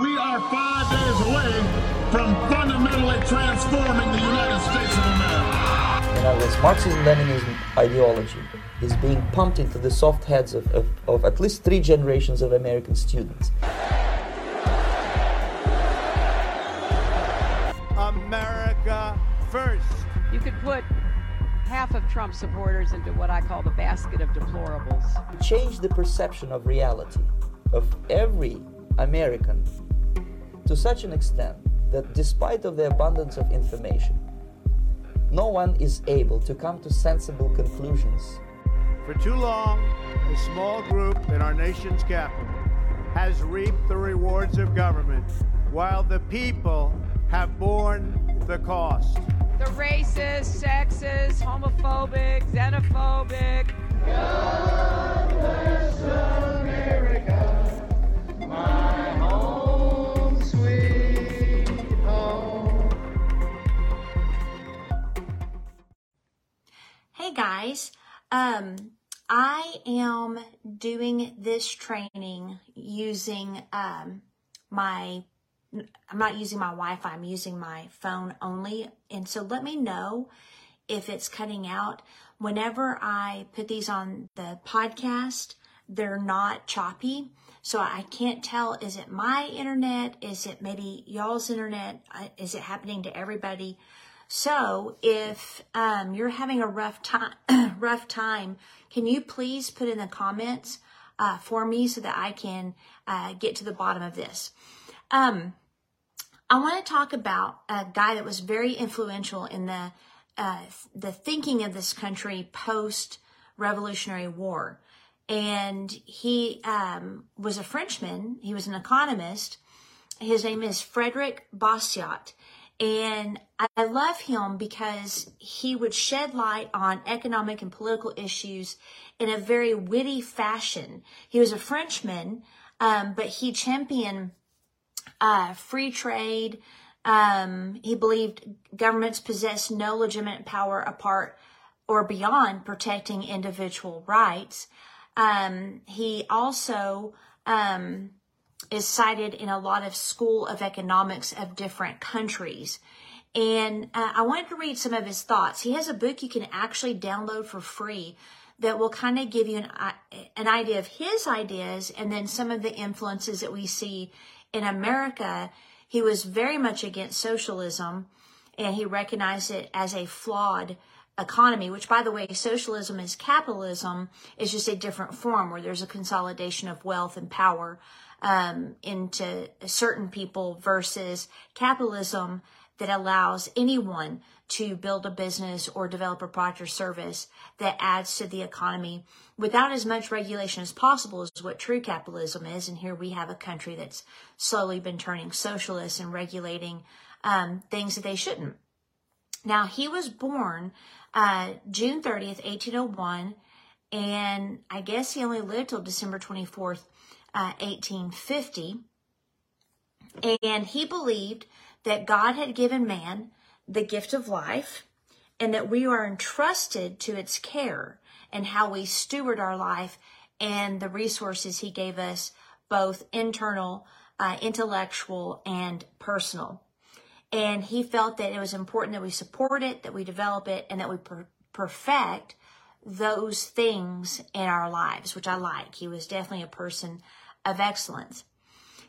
We are five days away from fundamentally transforming the United States of America. In other words, Marxism-Leninism ideology is being pumped into the soft heads of, of, of at least three generations of American students. America first. You could put half of Trump supporters into what I call the basket of deplorables. Change the perception of reality of every American to such an extent that despite of the abundance of information, no one is able to come to sensible conclusions. For too long, a small group in our nation's capital has reaped the rewards of government while the people have borne the cost. The racist, sexist, homophobic, xenophobic. Um, I am doing this training using um, my I'm not using my Wi-Fi, I'm using my phone only. And so let me know if it's cutting out. Whenever I put these on the podcast, they're not choppy. So I can't tell, is it my internet? Is it maybe y'all's internet? Uh, is it happening to everybody? So if um, you're having a rough time, rough time, can you please put in the comments uh, for me so that I can uh, get to the bottom of this? Um, I want to talk about a guy that was very influential in the uh, the thinking of this country post Revolutionary War, and he um, was a Frenchman. He was an economist. His name is Frederick Bastiat. And I love him because he would shed light on economic and political issues in a very witty fashion. He was a Frenchman, um, but he championed uh, free trade. Um, he believed governments possess no legitimate power apart or beyond protecting individual rights. Um, he also um, is cited in a lot of school of economics of different countries. And uh, I wanted to read some of his thoughts. He has a book you can actually download for free that will kind of give you an, an idea of his ideas and then some of the influences that we see in America, he was very much against socialism and he recognized it as a flawed economy, which by the way, socialism is capitalism, is just a different form where there's a consolidation of wealth and power um, into certain people versus capitalism that allows anyone to build a business or develop a product or service that adds to the economy without as much regulation as possible is what true capitalism is. And here we have a country that's slowly been turning socialist and regulating um, things that they shouldn't. Now, he was born uh, June 30th, 1801, and I guess he only lived till December 24th, uh, 1850. And he believed that God had given man the gift of life and that we are entrusted to its care and how we steward our life and the resources he gave us, both internal, uh, intellectual, and personal. And he felt that it was important that we support it, that we develop it, and that we per- perfect those things in our lives, which I like. He was definitely a person of excellence.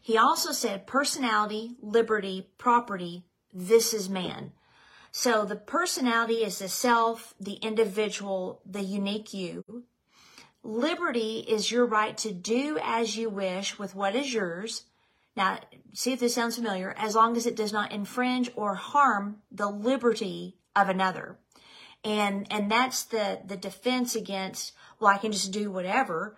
He also said personality, liberty, property, this is man. So the personality is the self, the individual, the unique you. Liberty is your right to do as you wish with what is yours. Now, see if this sounds familiar, as long as it does not infringe or harm the liberty of another. And, and that's the, the defense against, well, I can just do whatever.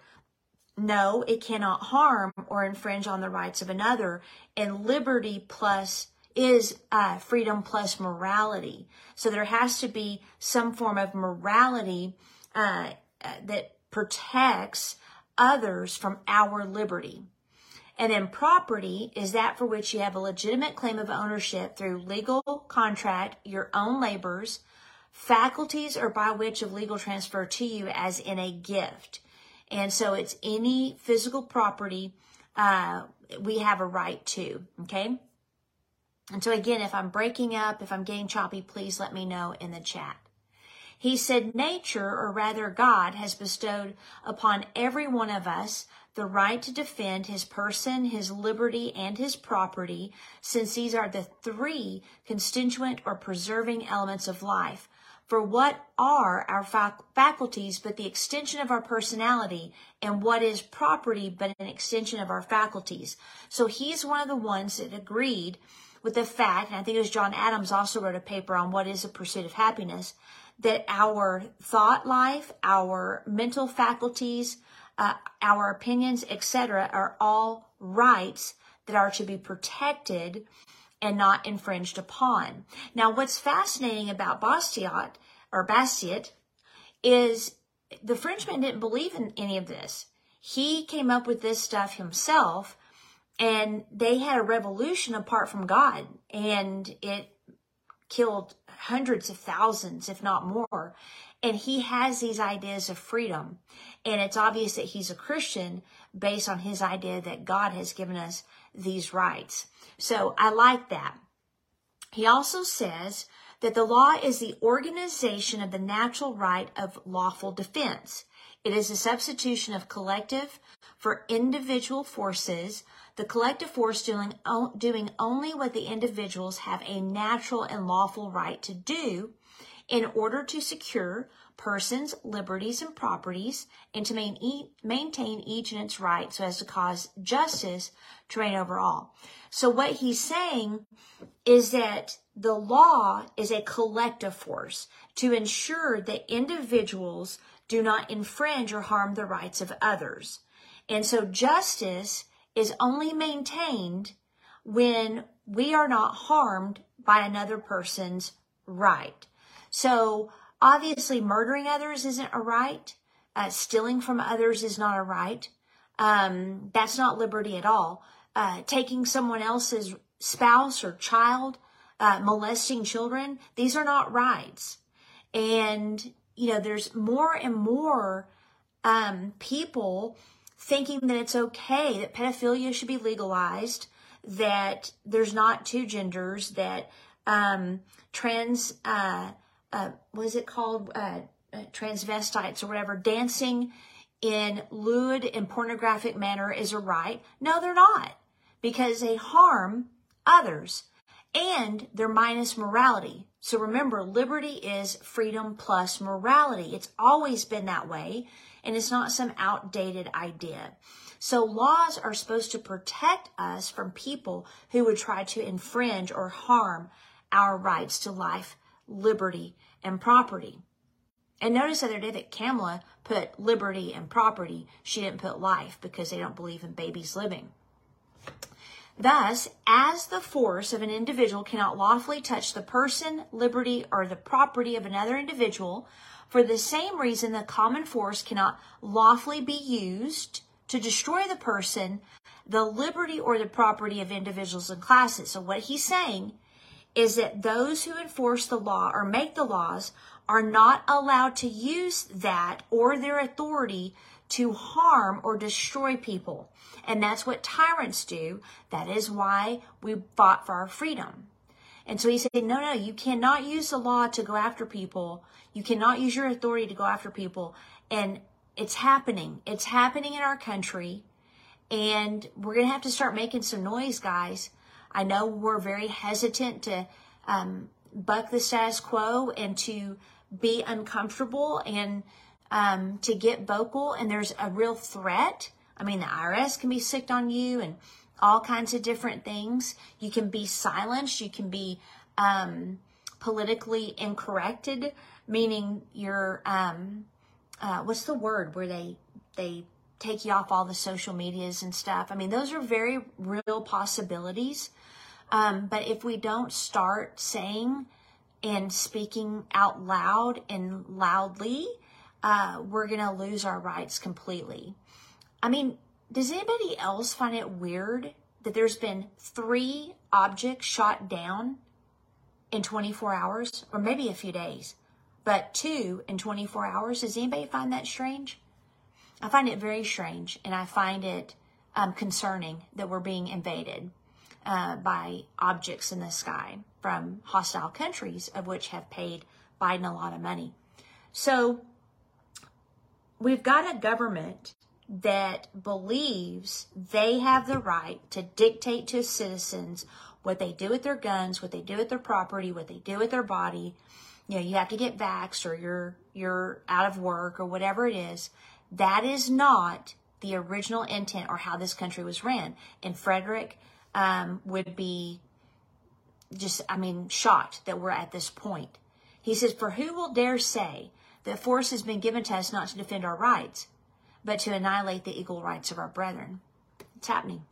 No, it cannot harm or infringe on the rights of another. And liberty plus is uh, freedom plus morality. So there has to be some form of morality uh, uh, that protects others from our liberty. And then property is that for which you have a legitimate claim of ownership through legal contract, your own labors, faculties, or by which of legal transfer to you as in a gift. And so it's any physical property uh, we have a right to. Okay. And so again, if I'm breaking up, if I'm getting choppy, please let me know in the chat. He said, nature, or rather God, has bestowed upon every one of us the right to defend his person, his liberty, and his property, since these are the three constituent or preserving elements of life. For what are our fac- faculties but the extension of our personality, and what is property but an extension of our faculties? So he's one of the ones that agreed with the fact, and I think it was John Adams also wrote a paper on what is the pursuit of happiness, that our thought life, our mental faculties, uh, our opinions, etc., are all rights that are to be protected and not infringed upon. Now, what's fascinating about Bastiat or Bastiat is the Frenchman didn't believe in any of this. He came up with this stuff himself, and they had a revolution apart from God, and it killed hundreds of thousands, if not more. And he has these ideas of freedom. And it's obvious that he's a Christian based on his idea that God has given us these rights. So I like that. He also says that the law is the organization of the natural right of lawful defense. It is a substitution of collective for individual forces, the collective force doing, doing only what the individuals have a natural and lawful right to do in order to secure persons, liberties, and properties, and to main, maintain each in its right so as to cause justice to reign over all. So what he's saying is that the law is a collective force to ensure that individuals do not infringe or harm the rights of others. And so justice is only maintained when we are not harmed by another person's right. So obviously murdering others isn't a right. Uh, stealing from others is not a right. Um, that's not liberty at all. Uh, taking someone else's spouse or child, uh, molesting children, these are not rights. And, you know, there's more and more um, people thinking that it's okay, that pedophilia should be legalized, that there's not two genders, that um, trans, uh, uh, what is it called, uh, uh, transvestites or whatever, dancing in lewd and pornographic manner is a right. No, they're not, because they harm others and they're minus morality. So remember, liberty is freedom plus morality. It's always been that way and it's not some outdated idea. So laws are supposed to protect us from people who would try to infringe or harm our rights to life, liberty, and property. And notice the other day that Kamala put liberty and property. She didn't put life because they don't believe in babies living. Thus, as the force of an individual cannot lawfully touch the person, liberty, or the property of another individual, for the same reason, the common force cannot lawfully be used to destroy the person, the liberty, or the property of individuals and classes. So, what he's saying is that those who enforce the law or make the laws are not allowed to use that or their authority to harm or destroy people. And that's what tyrants do. That is why we fought for our freedom. And so he said, no, no, you cannot use the law to go after people. You cannot use your authority to go after people. And it's happening. It's happening in our country. And we're going to have to start making some noise, guys. I know we're very hesitant to um, buck the status quo and to be uncomfortable and um, to get vocal. And there's a real threat. I mean, the IRS can be sicked on you and all kinds of different things. You can be silenced. You can be um, politically incorrected, meaning you're um, uh, what's the word where they they take you off all the social medias and stuff. I mean, those are very real possibilities. Um, but if we don't start saying and speaking out loud and loudly, uh, we're going to lose our rights completely. I mean, does anybody else find it weird that there's been three objects shot down in 24 hours, or maybe a few days, but two in 24 hours? Does anybody find that strange? I find it very strange, and I find it um, concerning that we're being invaded uh, by objects in the sky from hostile countries, of which have paid Biden a lot of money. So we've got a government that believes they have the right to dictate to citizens what they do with their guns, what they do with their property, what they do with their body. You know, you have to get vaxxed or you're you're out of work or whatever it is. That is not the original intent or how this country was ran. And Frederick um, would be just, I mean, shocked that we're at this point. He says, For who will dare say that force has been given to us not to defend our rights, but to annihilate the equal rights of our brethren? It's happening.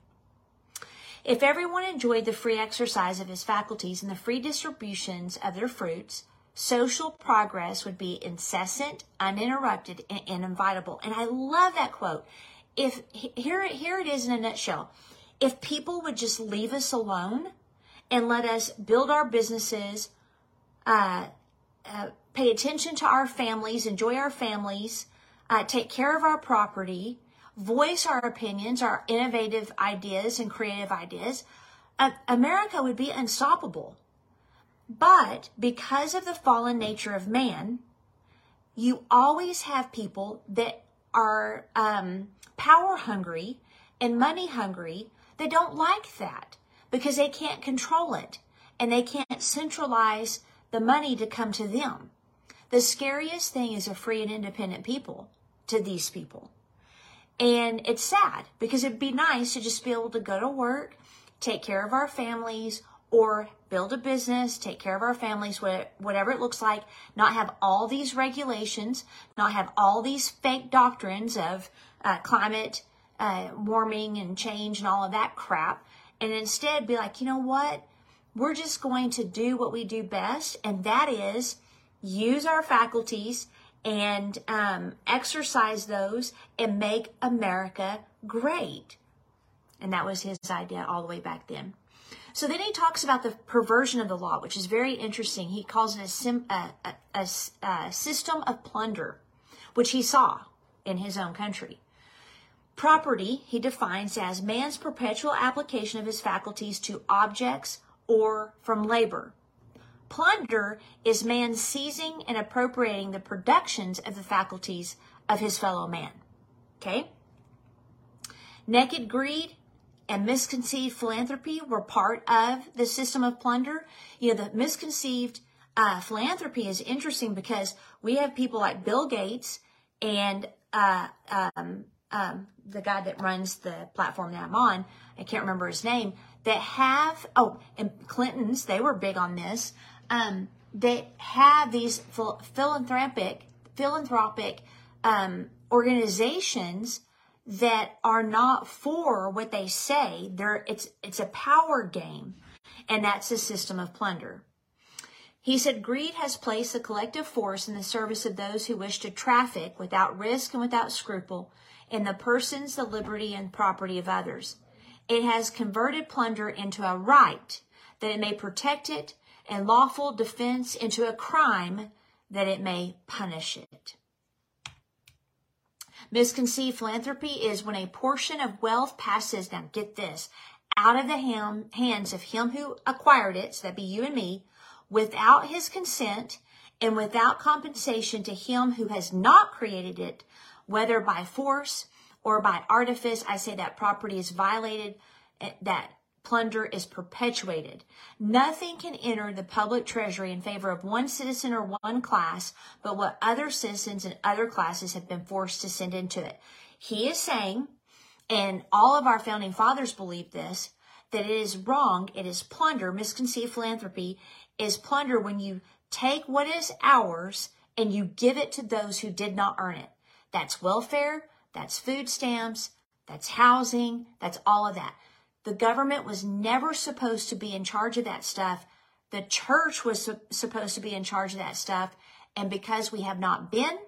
If everyone enjoyed the free exercise of his faculties and the free distributions of their fruits, social progress would be incessant, uninterrupted, and inevitable. And I love that quote. If here, here it is in a nutshell. If people would just leave us alone and let us build our businesses, uh, uh, pay attention to our families, enjoy our families, uh, take care of our property, voice our opinions, our innovative ideas and creative ideas, uh, America would be unstoppable. But because of the fallen nature of man, you always have people that are um, power hungry and money hungry that don't like that because they can't control it and they can't centralize the money to come to them. The scariest thing is a free and independent people to these people. And it's sad because it'd be nice to just be able to go to work, take care of our families, or build a business, take care of our families, whatever it looks like, not have all these regulations, not have all these fake doctrines of uh, climate uh, warming and change and all of that crap, and instead be like, you know what? We're just going to do what we do best, and that is use our faculties and um, exercise those and make America great. And that was his idea all the way back then. So then he talks about the perversion of the law, which is very interesting. He calls it a, sim, a, a, a system of plunder, which he saw in his own country. Property he defines as man's perpetual application of his faculties to objects or from labor. Plunder is man seizing and appropriating the productions of the faculties of his fellow man. Okay? Naked greed and misconceived philanthropy were part of the system of plunder. You know, the misconceived uh, philanthropy is interesting because we have people like Bill Gates and uh, um, um, the guy that runs the platform that I'm on. I can't remember his name. That have oh, and Clinton's they were big on this um, that have these philanthropic philanthropic um, organizations that are not for what they say. They're it's it's a power game, and that's a system of plunder. He said, Greed has placed the collective force in the service of those who wish to traffic without risk and without scruple in the persons, the liberty, and property of others. It has converted plunder into a right that it may protect it and lawful defense into a crime that it may punish it. Misconceived philanthropy is when a portion of wealth passes, now get this, out of the ham, hands of him who acquired it, so that be you and me, without his consent and without compensation to him who has not created it, whether by force or by artifice. I say that property is violated, eh, that plunder is perpetuated. Nothing can enter the public treasury in favor of one citizen or one class, but what other citizens and other classes have been forced to send into it. He is saying, and all of our founding fathers believe this, that it is wrong, it is plunder, misconceived philanthropy is plunder when you take what is ours and you give it to those who did not earn it. That's welfare, that's food stamps, that's housing, that's all of that. The government was never supposed to be in charge of that stuff. The church was su- supposed to be in charge of that stuff. And because we have not been,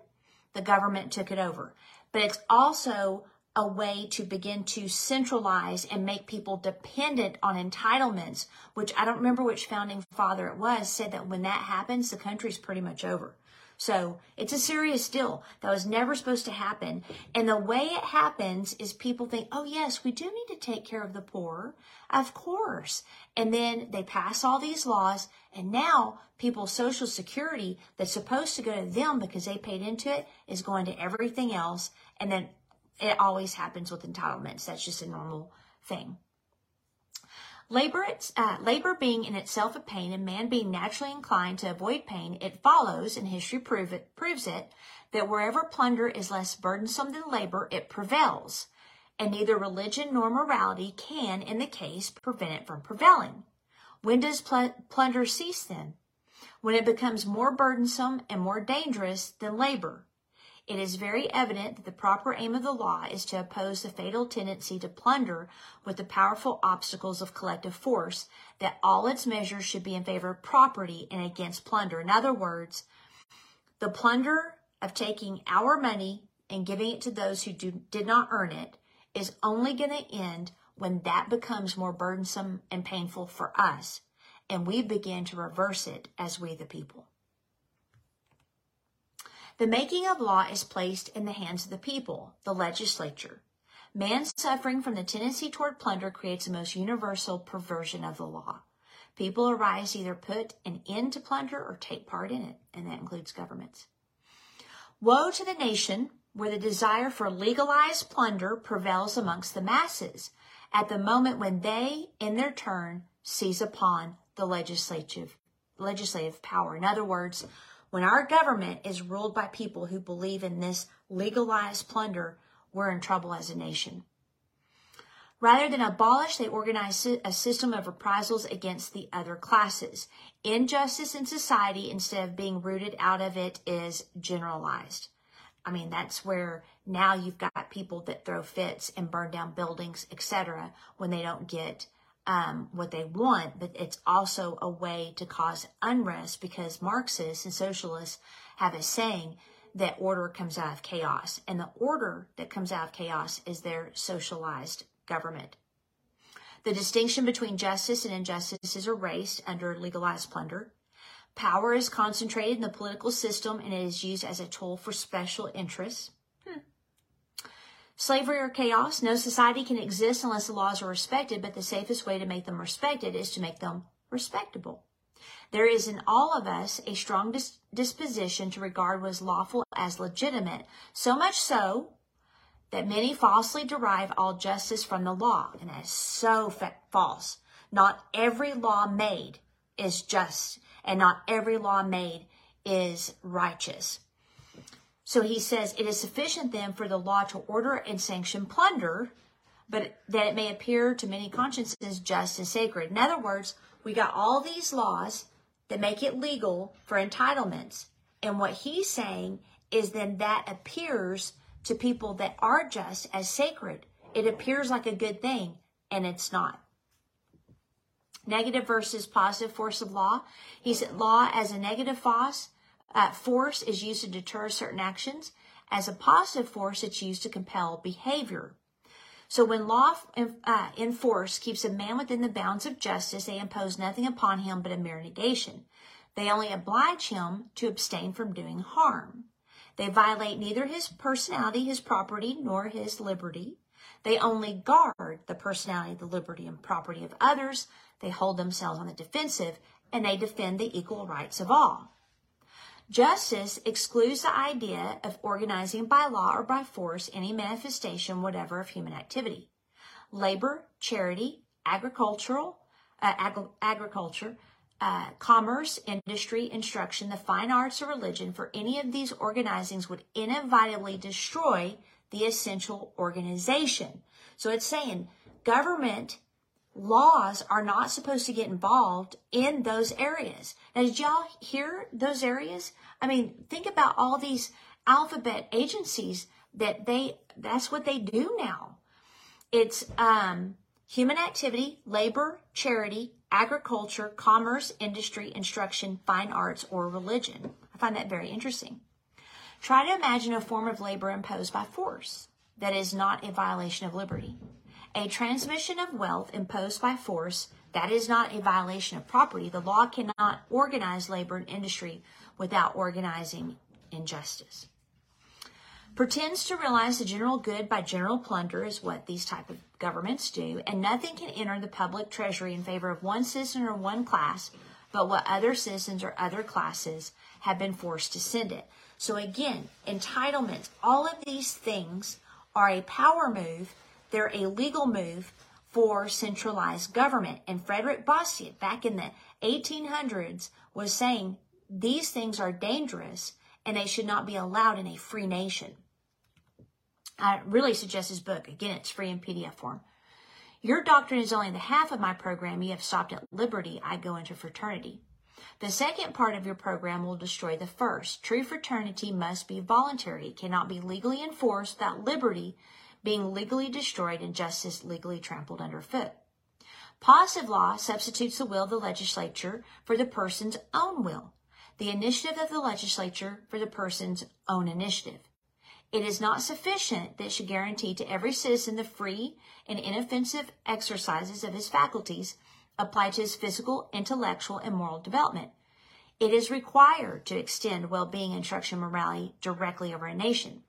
the government took it over. But it's also a way to begin to centralize and make people dependent on entitlements, which I don't remember which founding father it was, said that when that happens, the country's pretty much over. So it's a serious deal. That was never supposed to happen. And the way it happens is people think, oh, yes, we do need to take care of the poor. Of course. And then they pass all these laws. And now people's social security that's supposed to go to them because they paid into it is going to everything else. And then it always happens with entitlements. That's just a normal thing. Labor, uh, labor being in itself a pain and man being naturally inclined to avoid pain, it follows, and history prove it, proves it, that wherever plunder is less burdensome than labor, it prevails. And neither religion nor morality can, in the case, prevent it from prevailing. When does pl- plunder cease then? When it becomes more burdensome and more dangerous than labor. It is very evident that the proper aim of the law is to oppose the fatal tendency to plunder with the powerful obstacles of collective force, that all its measures should be in favor of property and against plunder. In other words, the plunder of taking our money and giving it to those who do, did not earn it is only going to end when that becomes more burdensome and painful for us, and we begin to reverse it as we the people. The making of law is placed in the hands of the people, the legislature. Man suffering from the tendency toward plunder creates the most universal perversion of the law. People arise either put an end to plunder or take part in it, and that includes governments. Woe to the nation where the desire for legalized plunder prevails amongst the masses at the moment when they, in their turn, seize upon the legislative, legislative power. In other words, when our government is ruled by people who believe in this legalized plunder, we're in trouble as a nation. Rather than abolish, they organize a system of reprisals against the other classes. Injustice in society, instead of being rooted out of it, is generalized. I mean, that's where now you've got people that throw fits and burn down buildings, etc., when they don't get um, what they want, but it's also a way to cause unrest because Marxists and socialists have a saying that order comes out of chaos. And the order that comes out of chaos is their socialized government. The distinction between justice and injustice is erased under legalized plunder. Power is concentrated in the political system and it is used as a tool for special interests. Slavery or chaos, no society can exist unless the laws are respected, but the safest way to make them respected is to make them respectable. There is in all of us a strong dis- disposition to regard what is lawful as legitimate, so much so that many falsely derive all justice from the law, and that is so fa- false. Not every law made is just, and not every law made is righteous. So he says, It is sufficient then for the law to order and sanction plunder, but that it may appear to many consciences just and sacred. In other words, we got all these laws that make it legal for entitlements. And what he's saying is then that appears to people that are just as sacred. It appears like a good thing, and it's not. Negative versus positive force of law. He said law as a negative force uh, force is used to deter certain actions. As a positive force, it's used to compel behavior. So when law uh, in force keeps a man within the bounds of justice, they impose nothing upon him but a mere negation. They only oblige him to abstain from doing harm. They violate neither his personality, his property, nor his liberty. They only guard the personality, the liberty, and property of others. They hold themselves on the defensive, and they defend the equal rights of all. Justice excludes the idea of organizing by law or by force any manifestation whatever of human activity. Labor, charity, agricultural, uh, ag- agriculture, uh, commerce, industry, instruction, the fine arts, or religion, for any of these organizings would inevitably destroy the essential organization. So it's saying government laws are not supposed to get involved in those areas. Now, did y'all hear those areas? I mean, think about all these alphabet agencies that they, that's what they do now. It's, um, human activity, labor, charity, agriculture, commerce, industry, instruction, fine arts, or religion. I find that very interesting. Try to imagine a form of labor imposed by force that is not a violation of liberty. A transmission of wealth imposed by force, that is not a violation of property. The law cannot organize labor and industry without organizing injustice. Pretends to realize the general good by general plunder is what these type of governments do, and nothing can enter the public treasury in favor of one citizen or one class, but what other citizens or other classes have been forced to send it. So again, entitlements, all of these things are a power move, they're a legal move for centralized government. And Frederick Bastiat, back in the 1800s, was saying these things are dangerous and they should not be allowed in a free nation. I really suggest his book. Again, it's free in PDF form. Your doctrine is only the half of my program. You have stopped at liberty. I go into fraternity. The second part of your program will destroy the first. True fraternity must be voluntary. It cannot be legally enforced without liberty being legally destroyed and justice legally trampled underfoot. Positive law substitutes the will of the legislature for the person's own will, the initiative of the legislature for the person's own initiative. It is not sufficient that it should guarantee to every citizen the free and inoffensive exercises of his faculties applied to his physical, intellectual, and moral development. It is required to extend well-being, instruction, morality directly over a nation.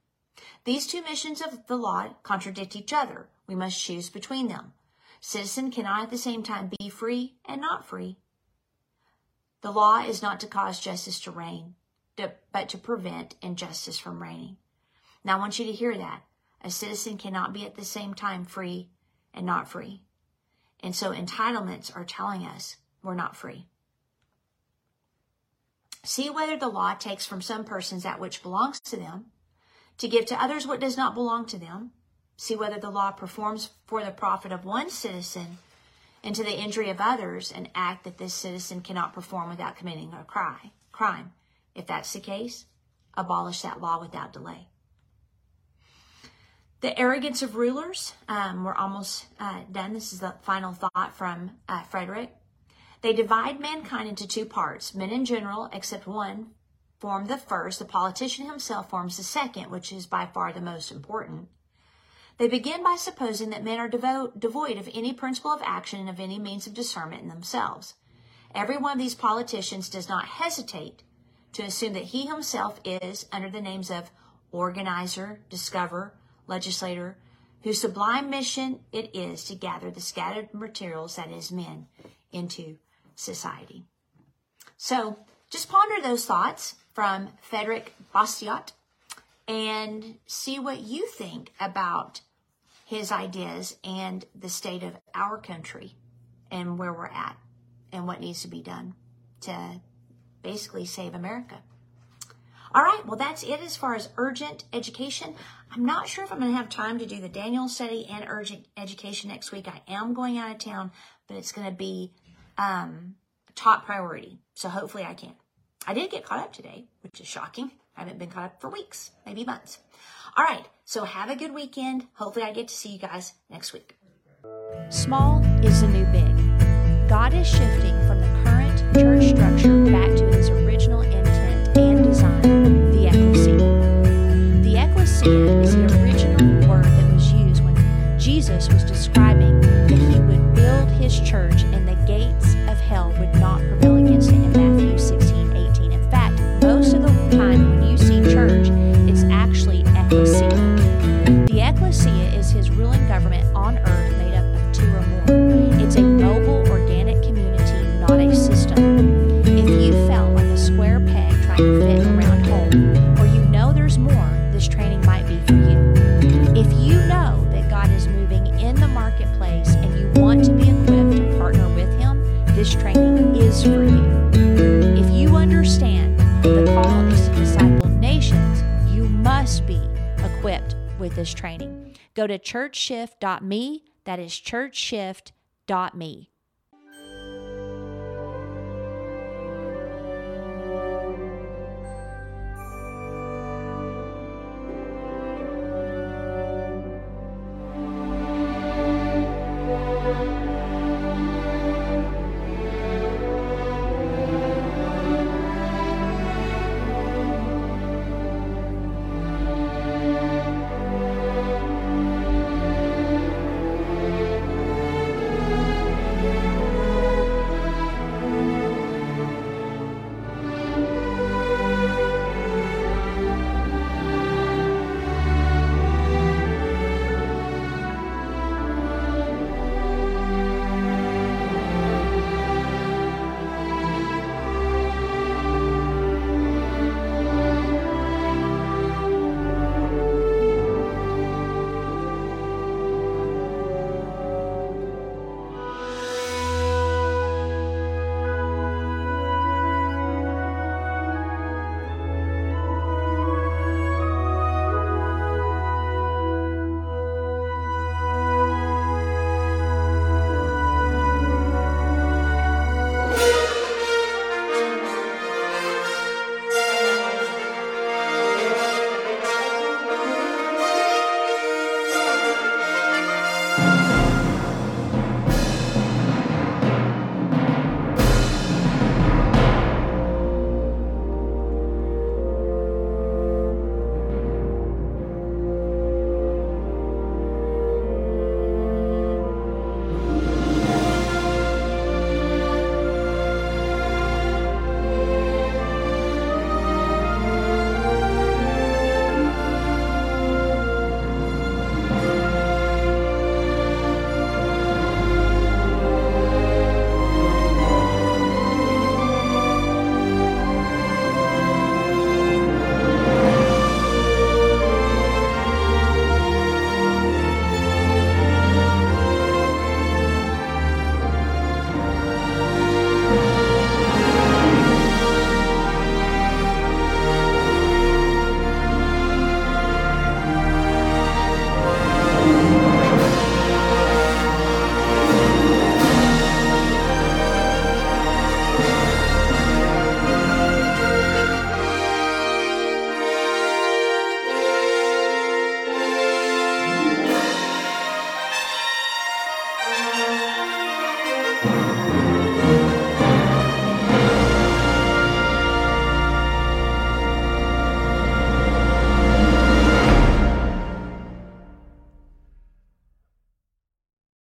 These two missions of the law contradict each other. We must choose between them. Citizen cannot at the same time be free and not free. The law is not to cause justice to reign, but to prevent injustice from reigning. Now I want you to hear that. A citizen cannot be at the same time free and not free. And so entitlements are telling us we're not free. See whether the law takes from some persons that which belongs to them to give to others what does not belong to them. See whether the law performs for the profit of one citizen and to the injury of others an act that this citizen cannot perform without committing a cry, crime. If that's the case, abolish that law without delay. The arrogance of rulers. Um, we're almost uh, done. This is the final thought from uh, Frederick. They divide mankind into two parts. Men in general, except one, form the first. The politician himself forms the second, which is by far the most important. They begin by supposing that men are devo- devoid of any principle of action and of any means of discernment in themselves. Every one of these politicians does not hesitate to assume that he himself is, under the names of organizer, discoverer, legislator, whose sublime mission it is to gather the scattered materials, that is, men, into society. So just ponder those thoughts from Frederick Bastiat and see what you think about his ideas and the state of our country and where we're at and what needs to be done to basically save America. All right, well, that's it as far as urgent education. I'm not sure if I'm going to have time to do the Daniel study and urgent education next week. I am going out of town, but it's going to be um, top priority. So hopefully I can. I did get caught up today, which is shocking. I haven't been caught up for weeks, maybe months. All right, so have a good weekend. Hopefully I get to see you guys next week. Small is the new big. God is shifting from the current church structure back to his original intent and design, the ecclesia. The ecclesia is the original word that was used when Jesus was describing with this training. Go to churchshift.me, that is churchshift.me.